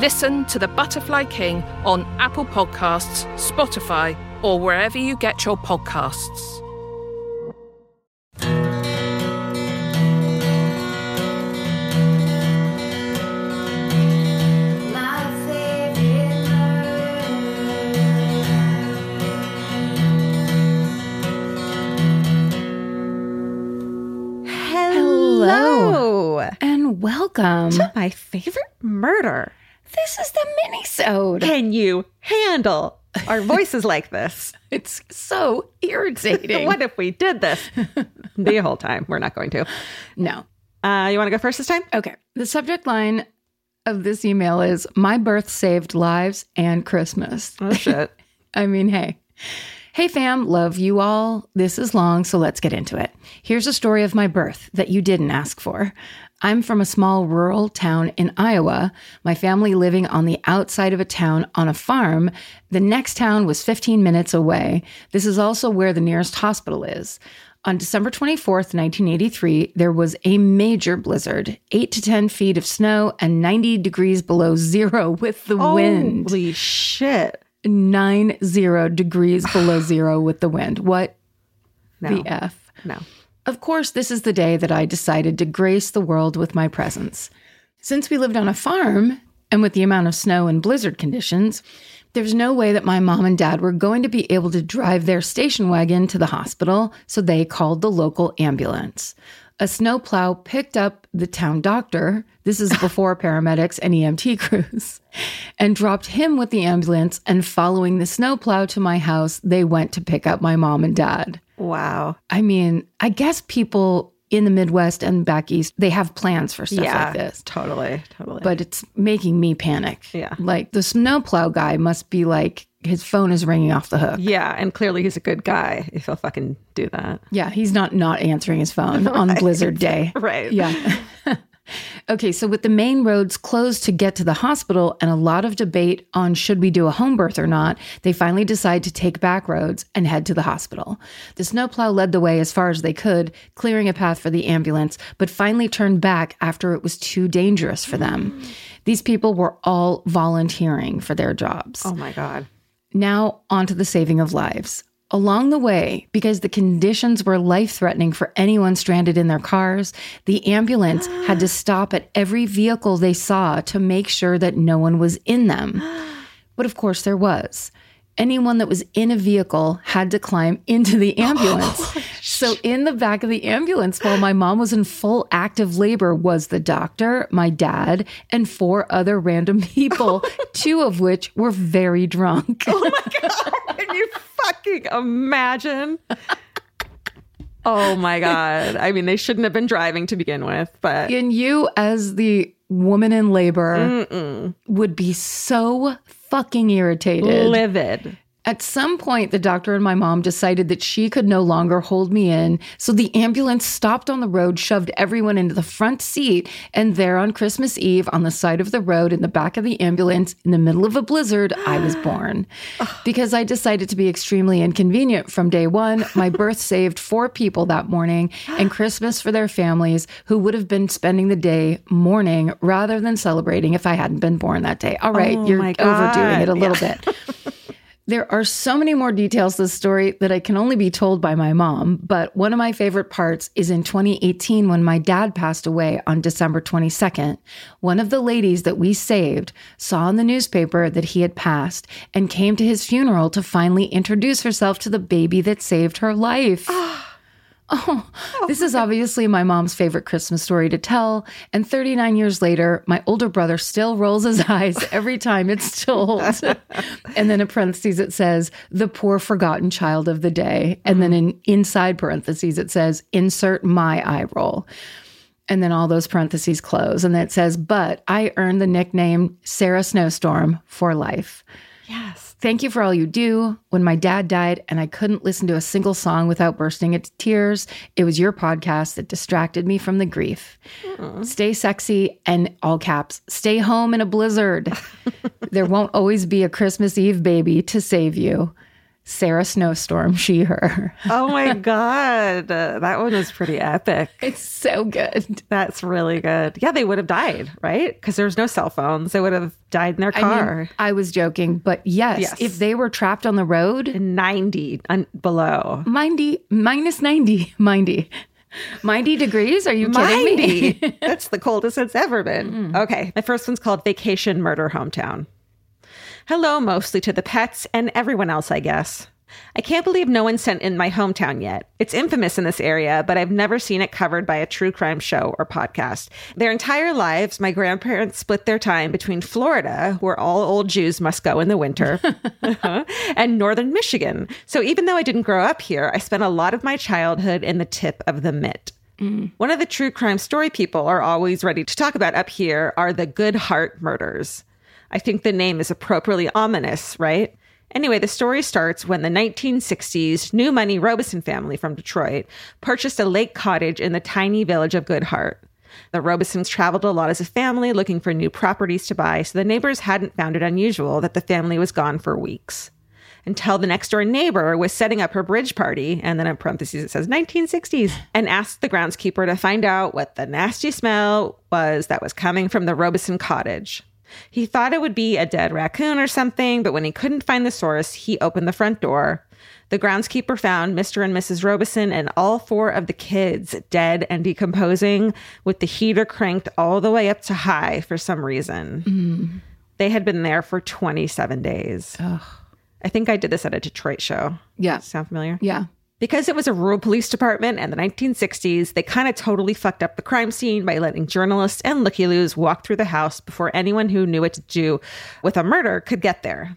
Listen to The Butterfly King on Apple Podcasts, Spotify, or wherever you get your podcasts. Hello. And welcome. To my favorite murder. This is the mini-sode. Can you handle our voices like this? It's so irritating. what if we did this the whole time? We're not going to. No. Uh, you want to go first this time? Okay. The subject line of this email is My birth saved lives and Christmas. Oh, shit. I mean, hey. Hey fam, love you all. This is long, so let's get into it. Here's a story of my birth that you didn't ask for. I'm from a small rural town in Iowa, my family living on the outside of a town on a farm. The next town was 15 minutes away. This is also where the nearest hospital is. On December 24th, 1983, there was a major blizzard, 8 to 10 feet of snow and 90 degrees below zero with the wind. Holy shit. Nine zero degrees below zero with the wind. What No. the F? No. Of course, this is the day that I decided to grace the world with my presence. Since we lived on a farm, and with the amount of snow and blizzard conditions, there's no way that my mom and dad were going to be able to drive their station wagon to the hospital, so they called the local ambulance. A snowplow picked up the town doctor, this is before paramedics and EMT crews, and dropped him with the ambulance. And following the snowplow to my house, they went to pick up my mom and dad. Wow. I mean, I guess people in the Midwest and back east, they have plans for stuff yeah. like this. Totally. Totally. But it's making me panic. Yeah. Like the snowplow guy must be like, his phone is ringing off the hook. yeah. And clearly he's a good guy if he'll fucking do that. Yeah, he's not not answering his phone on Blizzard Day. Right. Yeah. okay, so with the main roads closed to get to the hospital and a lot of debate on should we do a home birth or not, they finally decide to take back roads and head to the hospital. The snowplow led the way as far as they could, clearing a path for the ambulance, but finally turned back after it was too dangerous for them. These people were all volunteering for their jobs. Oh my God. Now, on to the saving of lives. Along the way, because the conditions were life threatening for anyone stranded in their cars, the ambulance had to stop at every vehicle they saw to make sure that no one was in them. But of course, there was. Anyone that was in a vehicle had to climb into the ambulance. so, in the back of the ambulance, while my mom was in full active labor, was the doctor, my dad, and four other random people, two of which were very drunk. Can you fucking imagine? Oh my God. I mean, they shouldn't have been driving to begin with, but And you, as the woman in labor, would be so fucking irritated. livid. At some point, the doctor and my mom decided that she could no longer hold me in. So the ambulance stopped on the road, shoved everyone into the front seat. And there on Christmas Eve, on the side of the road, in the back of the ambulance, in the middle of a blizzard, I was born. Because I decided to be extremely inconvenient from day one, my birth saved four people that morning and Christmas for their families who would have been spending the day mourning rather than celebrating if I hadn't been born that day. All right, Oh you're overdoing it a little bit. There are so many more details to this story that I can only be told by my mom, but one of my favorite parts is in 2018 when my dad passed away on December 22nd. One of the ladies that we saved saw in the newspaper that he had passed and came to his funeral to finally introduce herself to the baby that saved her life. Ah. Oh, oh, this is obviously my mom's favorite Christmas story to tell. And 39 years later, my older brother still rolls his eyes every time it's told. and then in parentheses, it says, the poor forgotten child of the day. And then in inside parentheses, it says, insert my eye roll. And then all those parentheses close. And then it says, but I earned the nickname Sarah Snowstorm for life. Yes. Thank you for all you do. When my dad died and I couldn't listen to a single song without bursting into tears, it was your podcast that distracted me from the grief. Stay sexy and all caps, stay home in a blizzard. there won't always be a Christmas Eve baby to save you. Sarah Snowstorm, she, her. Oh my God. Uh, that one was pretty epic. It's so good. That's really good. Yeah, they would have died, right? Because there's no cell phones. They would have died in their I mean, car. I was joking, but yes, Yes. if they were trapped on the road, 90 and below. mindy, minus 90, mindy. 90 degrees? Are you kidding me? Mindy. That's the coldest it's ever been. Okay. My first one's called Vacation Murder Hometown. Hello, mostly to the pets and everyone else, I guess. I can't believe no one sent in my hometown yet. It's infamous in this area, but I've never seen it covered by a true crime show or podcast. Their entire lives, my grandparents split their time between Florida, where all old Jews must go in the winter, and northern Michigan. So even though I didn't grow up here, I spent a lot of my childhood in the tip of the mitt. Mm. One of the true crime story people are always ready to talk about up here are the Good Hart murders. I think the name is appropriately ominous, right? Anyway, the story starts when the 1960s New Money Robison family from Detroit purchased a lake cottage in the tiny village of Good Hart. The Robisons traveled a lot as a family looking for new properties to buy, so the neighbors hadn't found it unusual that the family was gone for weeks until the next door neighbor was setting up her bridge party, and then in parentheses it says 1960s, and asked the groundskeeper to find out what the nasty smell was that was coming from the Robison cottage. He thought it would be a dead raccoon or something, but when he couldn't find the source, he opened the front door. The groundskeeper found Mr. and Mrs. Robison and all four of the kids dead and decomposing, with the heater cranked all the way up to high for some reason. Mm. They had been there for 27 days. I think I did this at a Detroit show. Yeah. Sound familiar? Yeah. Because it was a rural police department in the 1960s, they kind of totally fucked up the crime scene by letting journalists and looky loos walk through the house before anyone who knew what to do with a murder could get there.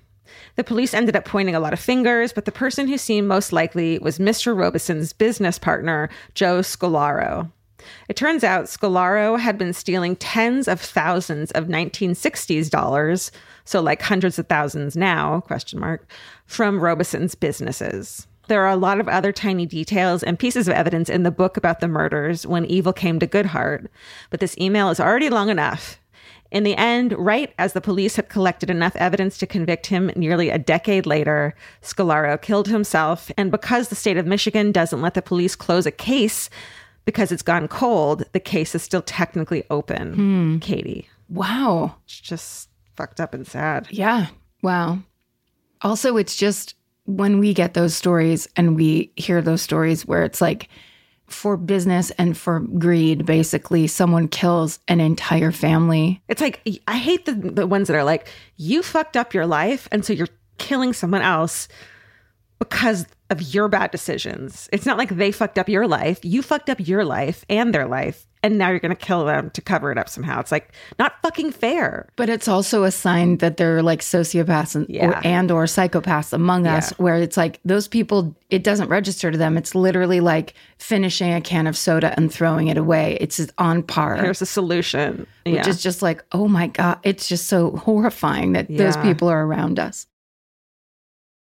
The police ended up pointing a lot of fingers, but the person who seemed most likely was Mr. Robison's business partner, Joe Scolaro. It turns out Scolaro had been stealing tens of thousands of 1960s dollars, so like hundreds of thousands now, question mark, from Robison's businesses. There are a lot of other tiny details and pieces of evidence in the book about the murders when evil came to Good Hart, but this email is already long enough. In the end, right as the police had collected enough evidence to convict him nearly a decade later, Scolaro killed himself. And because the state of Michigan doesn't let the police close a case because it's gone cold, the case is still technically open. Hmm. Katie. Wow. It's just fucked up and sad. Yeah. Wow. Also, it's just when we get those stories and we hear those stories where it's like for business and for greed, basically, someone kills an entire family. It's like I hate the the ones that are like you fucked up your life and so you're killing someone else because of your bad decisions. It's not like they fucked up your life. You fucked up your life and their life and now you're going to kill them to cover it up somehow. It's like not fucking fair. But it's also a sign that they're like sociopaths and, Yeah. or, and or psychopaths among us, where it's like those people, it doesn't register to them. It's literally like finishing a can of soda and throwing it away. It's on par. There's a solution. which Yeah. is just like, oh my God, it's just so horrifying that those people are around us.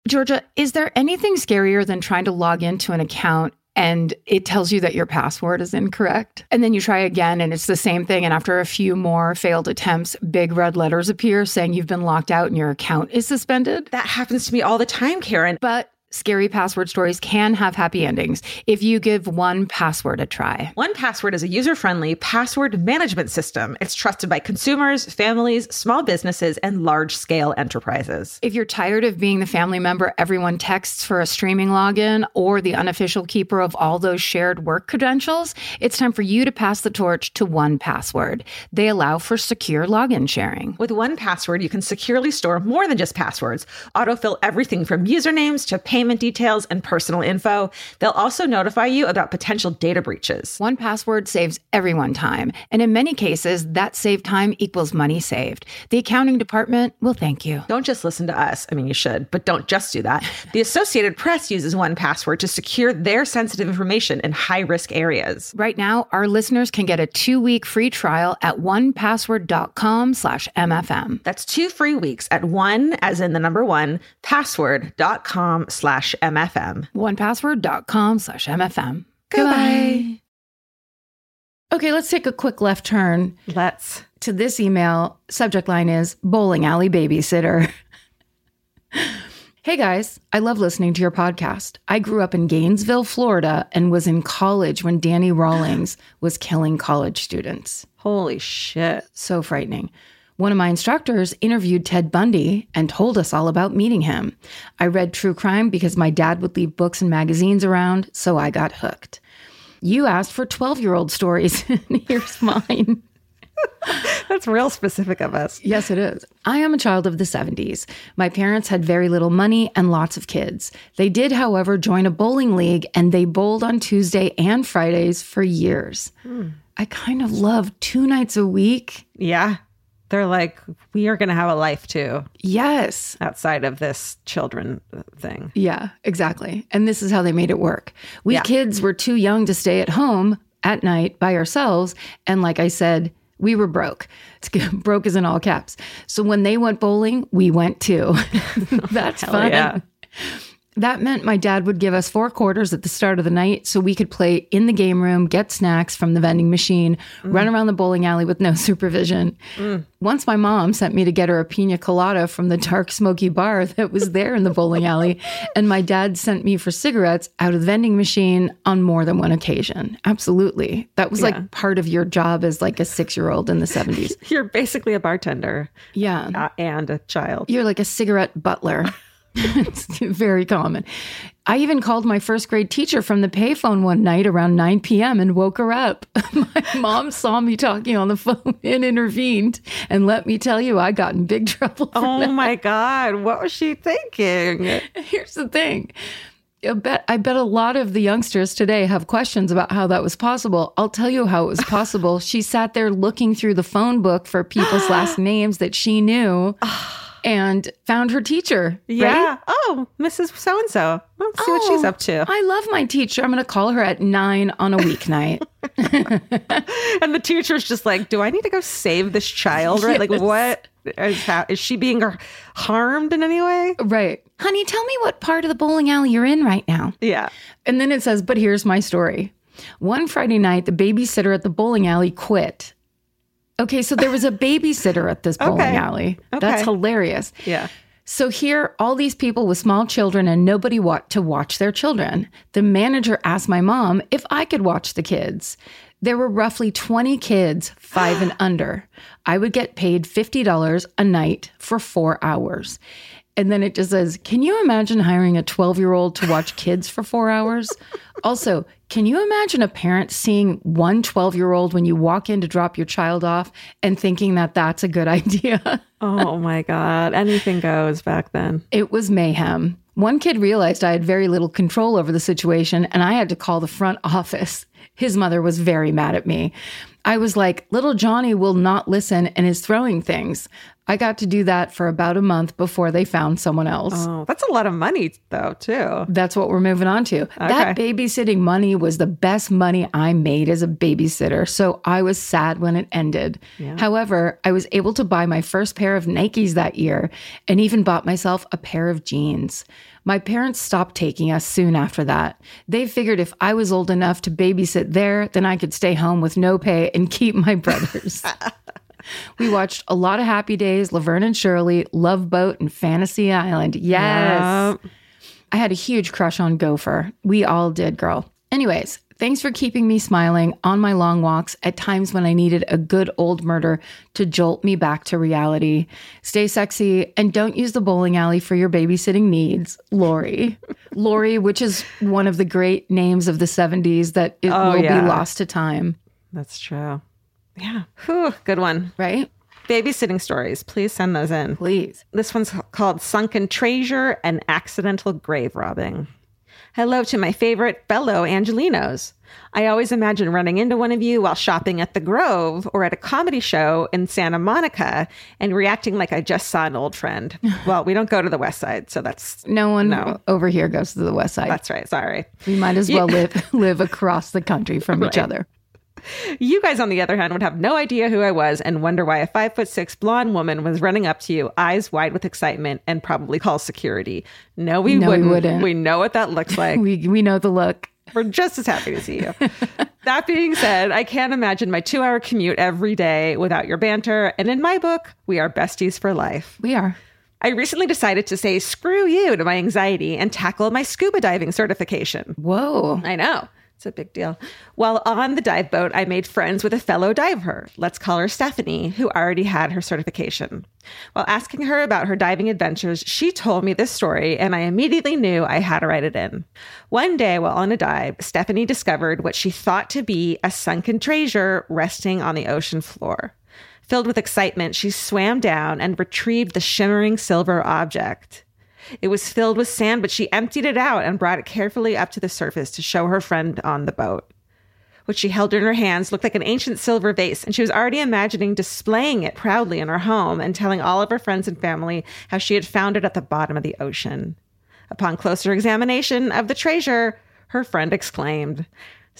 Georgia, is there anything scarier than trying to log into an account and it tells you that your password is incorrect? And then you try again and it's the same thing. And after a few more failed attempts, big red letters appear saying you've been locked out and your account is suspended. that happens to me all the time, Karen. But scary password stories can have happy endings if you give one password a try. One Password is a user friendly password management system. It's trusted by consumers, families, small businesses, and large scale enterprises. If you're tired of being the family member everyone texts for a streaming login or the unofficial keeper of all those shared work credentials, it's time for you to pass the torch to one password. They allow for secure login sharing. With one password, you can securely store more than just passwords, autofill everything from usernames to payments payment details, and personal info. They'll also notify you about potential data breaches. One password saves everyone time, and in many cases, that saved time equals money saved. The accounting department will thank you. Don't just listen to us. I mean, you should, but don't just do that. The Associated Press uses one password to secure their sensitive information in high risk areas. Right now, our listeners can get a two week free trial at onepassword.com slash MFM. That's two free weeks at one, as in the number one, password.com slash MFM. Onepassword.com slash MFM. Goodbye. Okay, let's take a quick left turn Let's. to this email. Subject line is bowling alley babysitter. hey guys, I love listening to your podcast. I grew up in Gainesville, Florida, and was in college when Danny Rawlings was killing college students. Holy shit. So frightening. One of my instructors interviewed Ted Bundy and told us all about meeting him. I read true crime because my dad would leave books and magazines around, so I got hooked. You asked for 12 year old stories, and here's mine. That's real specific of us. Yes, it is. I am a child of the 70s. My parents had very little money and lots of kids. They did, however, join a bowling league and they bowled on Tuesday and Fridays for years. Hmm. I kind of love two nights a week. Yeah. They're like, we are going to have a life too Yes. outside of this children thing. Yeah, exactly. And this is how they made it work. We Yeah. kids were too young to stay at home at night by ourselves. And like I said, we were broke. Broke is in all caps. So when they went bowling, we went too. Oh, That's fun. yeah. That meant my dad would give us four quarters at the start of the night so we could play in the game room, get snacks from the vending machine, run around the bowling alley with no supervision. Once my mom sent me to get her a pina colada from the dark, smoky bar that was there in the bowling alley, and my dad sent me for cigarettes out of the vending machine on more than one occasion. Absolutely. That was Yeah. like part of your job as like a six year old in the 70s. You're basically a bartender Yeah. uh, and a child. You're like a cigarette butler. It's very common. I even called my first grade teacher from the payphone one night around 9 p.m. and woke her up. my mom saw me talking on the phone and intervened. And let me tell you, I got in big trouble. Oh my God. What was she thinking? Here's the thing. I bet I bet a lot of the youngsters today have questions about how that was possible. I'll tell you how it was possible. she sat there looking through the phone book for people's last names that she knew ah. And found her teacher. right? Yeah. Oh, Mrs. So and so. Let's see what she's Oh, up to. I love my teacher. I'm going to call her at nine on a weeknight. And the teacher's just like, do I need to go save this child? Right? Like, what is, she being harmed in any way? right. Honey, tell me what part of the bowling alley you're in right now. Yeah. And then it says, but here's my story. One Friday night, the babysitter at the bowling alley quit. Okay, so there was a babysitter at this bowling Okay. alley. That's hilarious. Yeah. So here, all these people with small children and nobody wa- to watch their children. The manager asked my mom if I could watch the kids. There were roughly 20 kids, five and under. I would get paid $50 a night for four hours. And then it just says, Can you imagine hiring a 12 year old to watch kids for four hours? Also, can you imagine a parent seeing one 12 year old when you walk in to drop your child off and thinking that that's a good idea? Oh my God. Anything goes back then. It was mayhem. One kid realized I had very little control over the situation, and I had to call the front office. His mother was very mad at me. I was like, Little Johnny will not listen and is throwing things. I got to do that for about a month before they found someone else. Oh, that's a lot of money, though, too. That's what we're moving on to. That babysitting money was the best money I made as a babysitter. So I was sad when it ended. However, I was able to buy my first pair of Nikes that year and even bought myself a pair of jeans. My parents stopped taking us soon after that. They figured if I was old enough to babysit there, then I could stay home with no pay and keep my brothers. We watched a lot of Happy Days, Laverne and Shirley, Love Boat, and Fantasy Island. Yes. Yep. I had a huge crush on Gopher. We all did, girl. Anyways, thanks for keeping me smiling on my long walks at times when I needed a good old murder to jolt me back to reality. Stay sexy and don't use the bowling alley for your babysitting needs. Lori. Lori, which is one of the great names of the 70s that it Oh, will yeah. be lost to time, That's true. Yeah. Whew, good one. right? Babysitting stories, please send those in. Please. This one's called Sunken Treasure and Accidental Grave Robbing. Hello to my favorite fellow Angelinos. I always imagine running into one of you while shopping at the Grove or at a comedy show in Santa Monica and reacting like I just saw an old friend. Well, we don't go to the West Side, so that's No one No. over here goes to the west side. that's right. Sorry. we might as well live live across the country from each other. You guys, on the other hand, would have no idea who I was and wonder why a five foot six blonde woman was running up to you, eyes wide with excitement, and probably call security. No, we, No, wouldn't. wouldn't. We know what that looks like. We we know the look. We're just as happy to see you. that being said, I can't imagine my two hour commute every day without your banter. And in my book, we are besties for life. We are. I recently decided to say screw you to my anxiety and tackle my scuba diving certification. Whoa. I know. It's a big deal. While on the dive boat, I made friends with a fellow diver. Let's call her Stephanie, who already had her certification. While asking her about her diving adventures, she told me this story, and I immediately knew I had to write it in. One day, while on a dive, Stephanie discovered what she thought to be a sunken treasure resting on the ocean floor. Filled with excitement, she swam down and retrieved the shimmering silver object. It was filled with sand, but she emptied it out and brought it carefully up to the surface to show her friend on the boat. What she held in her hands looked like an ancient silver vase, and she was already imagining displaying it proudly in her home and telling all of her friends and family how she had found it at the bottom of the ocean. Upon closer examination of the treasure, her friend exclaimed,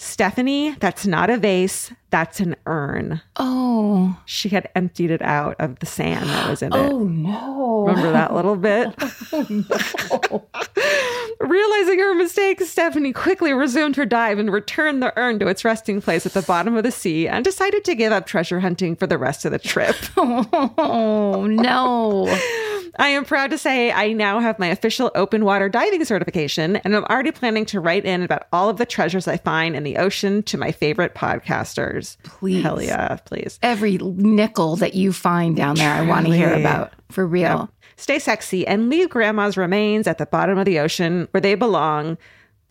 Stephanie, that's not a vase, that's an urn. Oh. She had emptied it out of the sand that was in it. Oh no. Remember that little bit? oh, no. Realizing her mistake, Stephanie quickly resumed her dive and returned the urn to its resting place at the bottom of the sea and decided to give up treasure hunting for the rest of the trip. Oh no. I am proud to say I now have my official open water diving certification and I'm already planning to write in about all of the treasures I find in the ocean to my favorite podcasters. Please. Hell yeah, please. Every nickel that you find down there, I want to hear about. For real. Stay sexy and leave grandma's remains at the bottom of the ocean where they belong.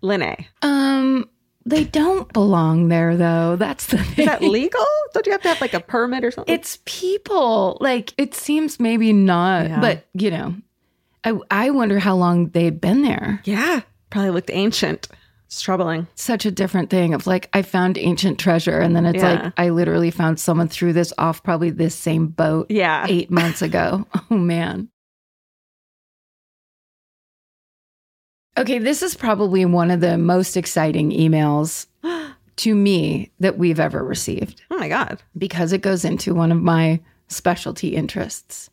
Linnae. Um, they don't belong there though. That's the thing. Is that legal? Don't you have to have like a permit or something? it's people. Like it seems maybe not, Yeah. but you know, I I wonder how long they've been there. yeah, probably looked ancient. It's troubling. Such a different thing of like I found ancient treasure, and then it's Yeah. like I literally found someone threw this off probably this same boat Yeah. eight months ago. Oh man. Okay, this is probably one of the most exciting emails to me that we've ever received Oh my God. because it goes into one of my specialty interests.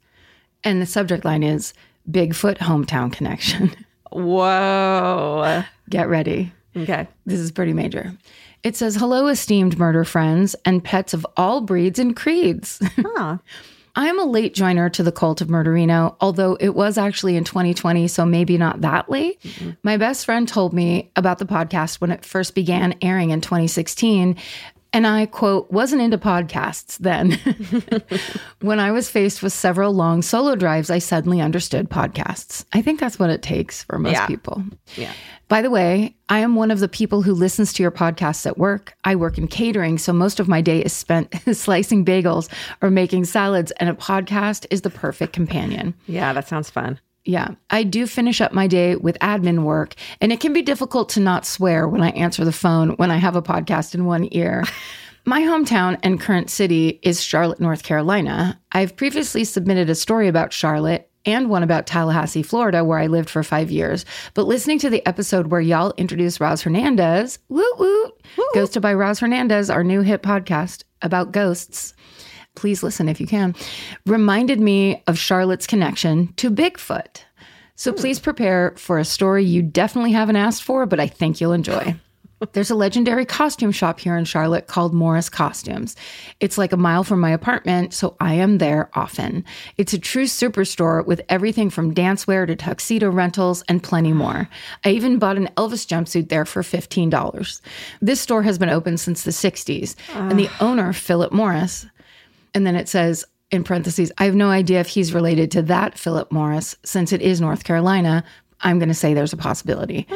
And the subject line is Bigfoot Hometown Connection. Whoa. Get ready. Okay. This is pretty major. It says, Hello, esteemed murder friends and pets of all breeds and creeds. Huh. I am a late joiner to the cult of Murderino, although it was actually in 2020, so maybe not that late. Mm-hmm. My best friend told me about the podcast when it first began airing in 2016. And I, quote, wasn't into podcasts then. when I was faced with several long solo drives, I suddenly understood podcasts. I think that's what it takes for most Yeah. people. Yeah. By the way, I am one of the people who listens to your podcasts at work. I work in catering, so most of my day is spent slicing bagels or making salads, and a podcast is the perfect companion. Yeah, that sounds fun. Yeah, I do finish up my day with admin work, and it can be difficult to not swear when I answer the phone when I have a podcast in one ear. My hometown and current city is Charlotte, North Carolina. I've previously submitted a story about Charlotte and one about Tallahassee, Florida, where I lived for five years. But listening to the episode where y'all introduced Roz Hernandez, woot woot, Ghosted by Roz Hernandez, our new hit podcast about ghosts, please listen if you can, reminded me of Charlotte's connection to Bigfoot. So hmm. please prepare for a story you definitely haven't asked for, but I think you'll enjoy. There's a legendary costume shop here in Charlotte called Morris Costumes. It's like a mile from my apartment, so I am there often. It's a true superstore with everything from dancewear to tuxedo rentals and plenty more. I even bought an Elvis jumpsuit there for $15. This store has been open since the 60s, and the ah. owner, Philip Morris, and then it says in parentheses, I have no idea if he's related to that Philip Morris since it is North Carolina. I'm going to say there's a possibility.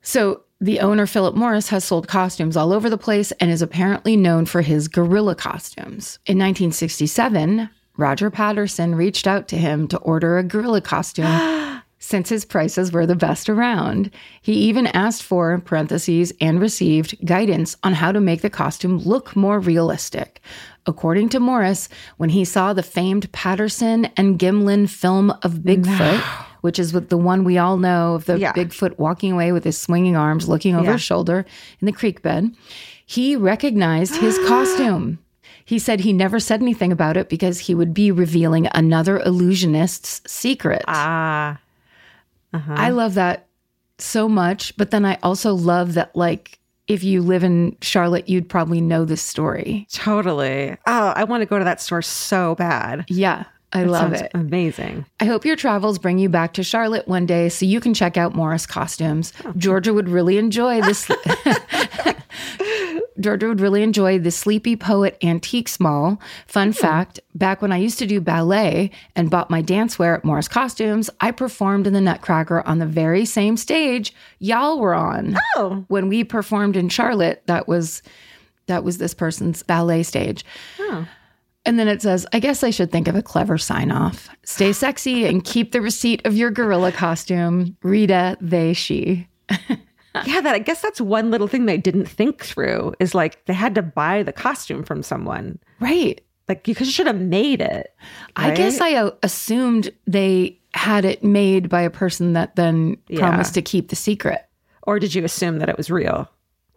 So the owner, Philip Morris, has sold costumes all over the place and is apparently known for his gorilla costumes. In 1967, Roger Patterson reached out to him to order a gorilla costume since his prices were the best around. He even asked for, parentheses, and received guidance on how to make the costume look more realistic. According to Morris, when he saw the famed Patterson and Gimlin film of Bigfoot, which is with the one we all know of the Yeah. Bigfoot walking away with his swinging arms, looking over Yeah. his shoulder in the creek bed, he recognized his costume. He said he never said anything about it because he would be revealing another illusionist's secret. Ah. I love that so much, but then I also love that like if you live in Charlotte, you'd probably know this story. Totally. Oh, I want to go to that store so bad. Yeah, I love it. Amazing. I hope your travels bring you back to Charlotte one day so you can check out Morris costumes. Oh. Georgia would really enjoy this. Georgia would really enjoy the Sleepy Poet Antiques Mall. Fun hmm. fact back when I used to do ballet and bought my dance wear at Morris Costumes, I performed in the Nutcracker on the very same stage y'all were on. Oh. When we performed in Charlotte, that was that was this person's ballet stage. Oh. And then it says, I guess I should think of a clever sign off. Stay sexy and keep the receipt of your gorilla costume. Rita, they, she. Yeah, that I guess that's one little thing they didn't think through is like they had to buy the costume from someone. Right. Like you should have made it. I guess? I uh, assumed they had it made by a person that then Yeah. promised to keep the secret. Or did you assume that it was real?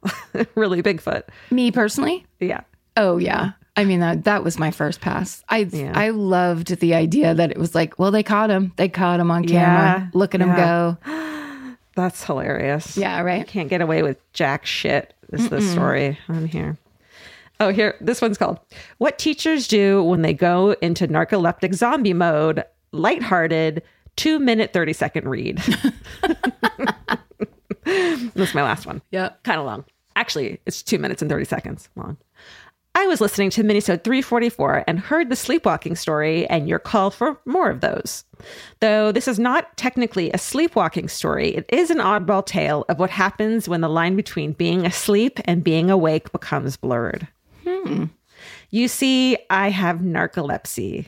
really Bigfoot. Me personally? Yeah. Oh, yeah. I mean, that, that was my first pass. I Yeah. I loved the idea that it was like, well, they caught him. They caught him on camera. Yeah. Look at him go. That's hilarious. Yeah, right. You Can't get away with jack shit. This is the story on here? Oh, here. This one's called "What Teachers Do When They Go into Narcoleptic Zombie Mode." Lighthearted, two minute thirty second read. That's my last one. Yep. Kind of long. Actually, it's two minutes and 30 seconds long. I was listening to Minisode 344 and heard the sleepwalking story and your call for more of those. Though this is not technically a sleepwalking story, it is an oddball tale of what happens when the line between being asleep and being awake becomes blurred. Hmm. You see, I have narcolepsy.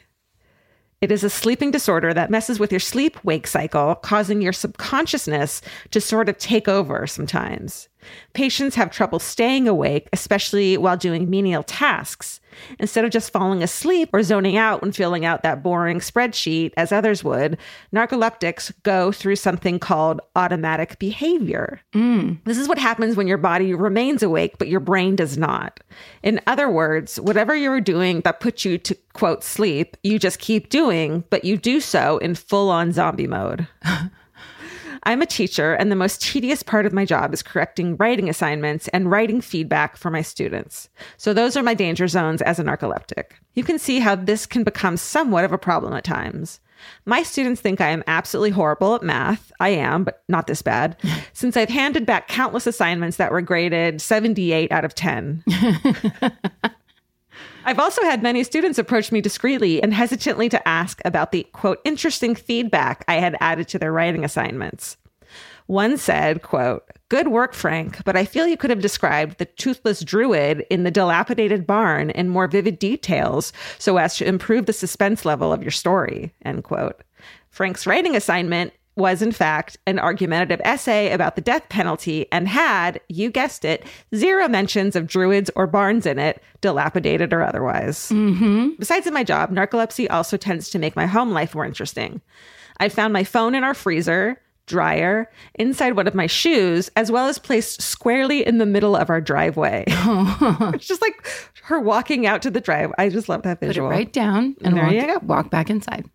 It is a sleeping disorder that messes with your sleep wake cycle, causing your subconsciousness to sort of take over sometimes. Patients have trouble staying awake, especially while doing menial tasks. Instead of just falling asleep or zoning out when filling out that boring spreadsheet, as others would, narcoleptics go through something called automatic behavior. Mm. This is what happens when your body remains awake, but your brain does not. In other words, whatever you're doing that puts you to quote sleep, you just keep doing, but you do so in full on zombie mode. I'm a teacher, and the most tedious part of my job is correcting writing assignments and writing feedback for my students. So, those are my danger zones as a narcoleptic. You can see how this can become somewhat of a problem at times. My students think I am absolutely horrible at math. I am, but not this bad, since I've handed back countless assignments that were graded 78 out of 10. I've also had many students approach me discreetly and hesitantly to ask about the quote interesting feedback I had added to their writing assignments. One said, quote, Good work, Frank, but I feel you could have described the toothless druid in the dilapidated barn in more vivid details so as to improve the suspense level of your story, end quote. Frank's writing assignment was, in fact, an argumentative essay about the death penalty and had, you guessed it, zero mentions of druids or barns in it, dilapidated or otherwise. Mm-hmm. Besides in my job, narcolepsy also tends to make my home life more interesting. I found my phone in our freezer, dryer, inside one of my shoes, as well as placed squarely in the middle of our driveway. it's just like her walking out to the drive. I just love that visual. Put it right down and There walk, you go. walk back inside.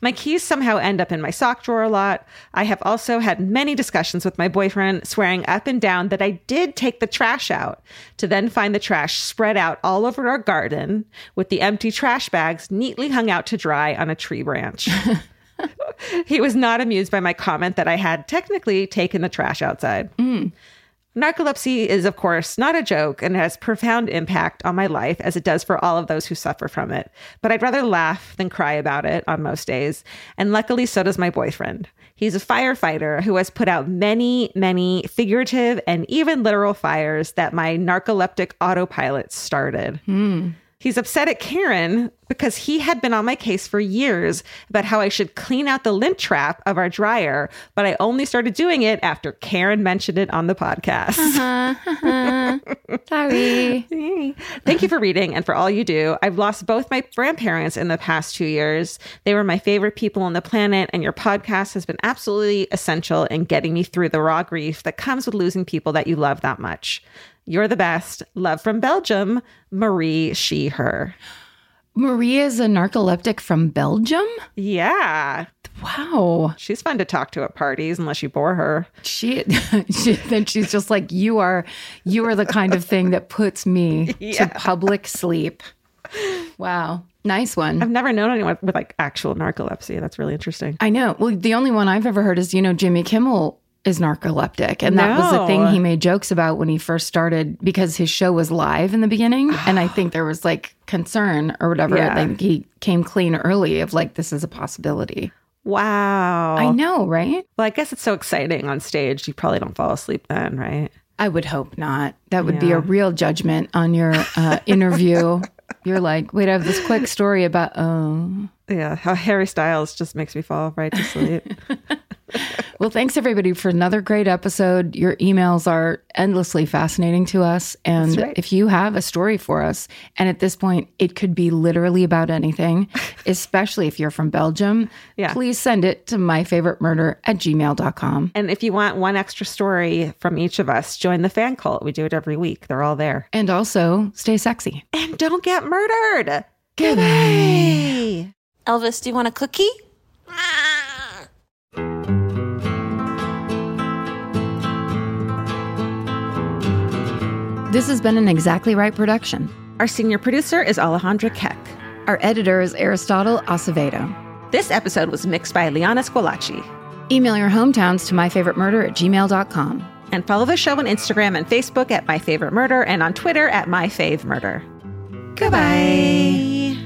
My keys somehow end up in my sock drawer a lot. I have also had many discussions with my boyfriend, swearing up and down that I did take the trash out, to then find the trash spread out all over our garden, with the empty trash bags neatly hung out to dry on a tree branch. he was not amused by my comment that I had technically taken the trash outside. Mm. Narcolepsy is, of course, not a joke and has profound impact on my life, as it does for all of those who suffer from it. But I'd rather laugh than cry about it on most days. And luckily, so does my boyfriend. He's a firefighter who has put out many, many figurative and even literal fires that my narcoleptic autopilot started. Hmm. He's upset at Karen because he had been on my case for years about how I should clean out the lint trap of our dryer, but I only started doing it after Karen mentioned it on the podcast. Uh-huh, uh-huh. Sorry. Thank you for reading and for all you do. I've lost both my grandparents in the past two years. They were my favorite people on the planet, and your podcast has been absolutely essential in getting me through the raw grief that comes with losing people that you love that much. You're the best. Love from Belgium, Marie, she, her. Maria is a narcoleptic from Belgium? Yeah. Wow. She's fun to talk to at parties unless you bore her. She, she then she's just like you are you are the kind of thing that puts me Yeah. to public sleep. Wow. Nice one. I've never known anyone with like actual narcolepsy. That's really interesting. I know. Well, the only one I've ever heard is, you know, Jimmy Kimmel is narcoleptic. And that was the thing he made jokes about when he first started because his show was live in the beginning. and I think there was like concern or whatever. Yeah. Like he came clean early of like, this is a possibility. Wow. I know, right? Well, I guess it's so exciting on stage. You probably don't fall asleep then, right? I would hope not. That would be a real judgment on your uh, interview. You're like, wait, I have this quick story about, oh. Yeah. How Harry Styles just makes me fall right to sleep. Well, thanks everybody for another great episode. Your emails are endlessly fascinating to us. And right. if you have a story for us, and at this point, it could be literally about anything, especially if you're from Belgium, Yeah. please send it to myfavoriteMurder at gmail.com. and if you want one extra story from each of us, join the fan cult. We do it every week. They're all there. And also, stay sexy. And don't get murdered. Goodbye. Elvis, do you want a cookie? This has been an Exactly Right production. Our senior producer is Alejandra Keck. Our editor is Aristotle Acevedo. This episode was mixed by Liana Squilacci. Email your hometowns to myfavoriteMurder at gmail.com. And follow the show on Instagram and Facebook at My Favorite Murder and on Twitter at My Fave Murder. Goodbye.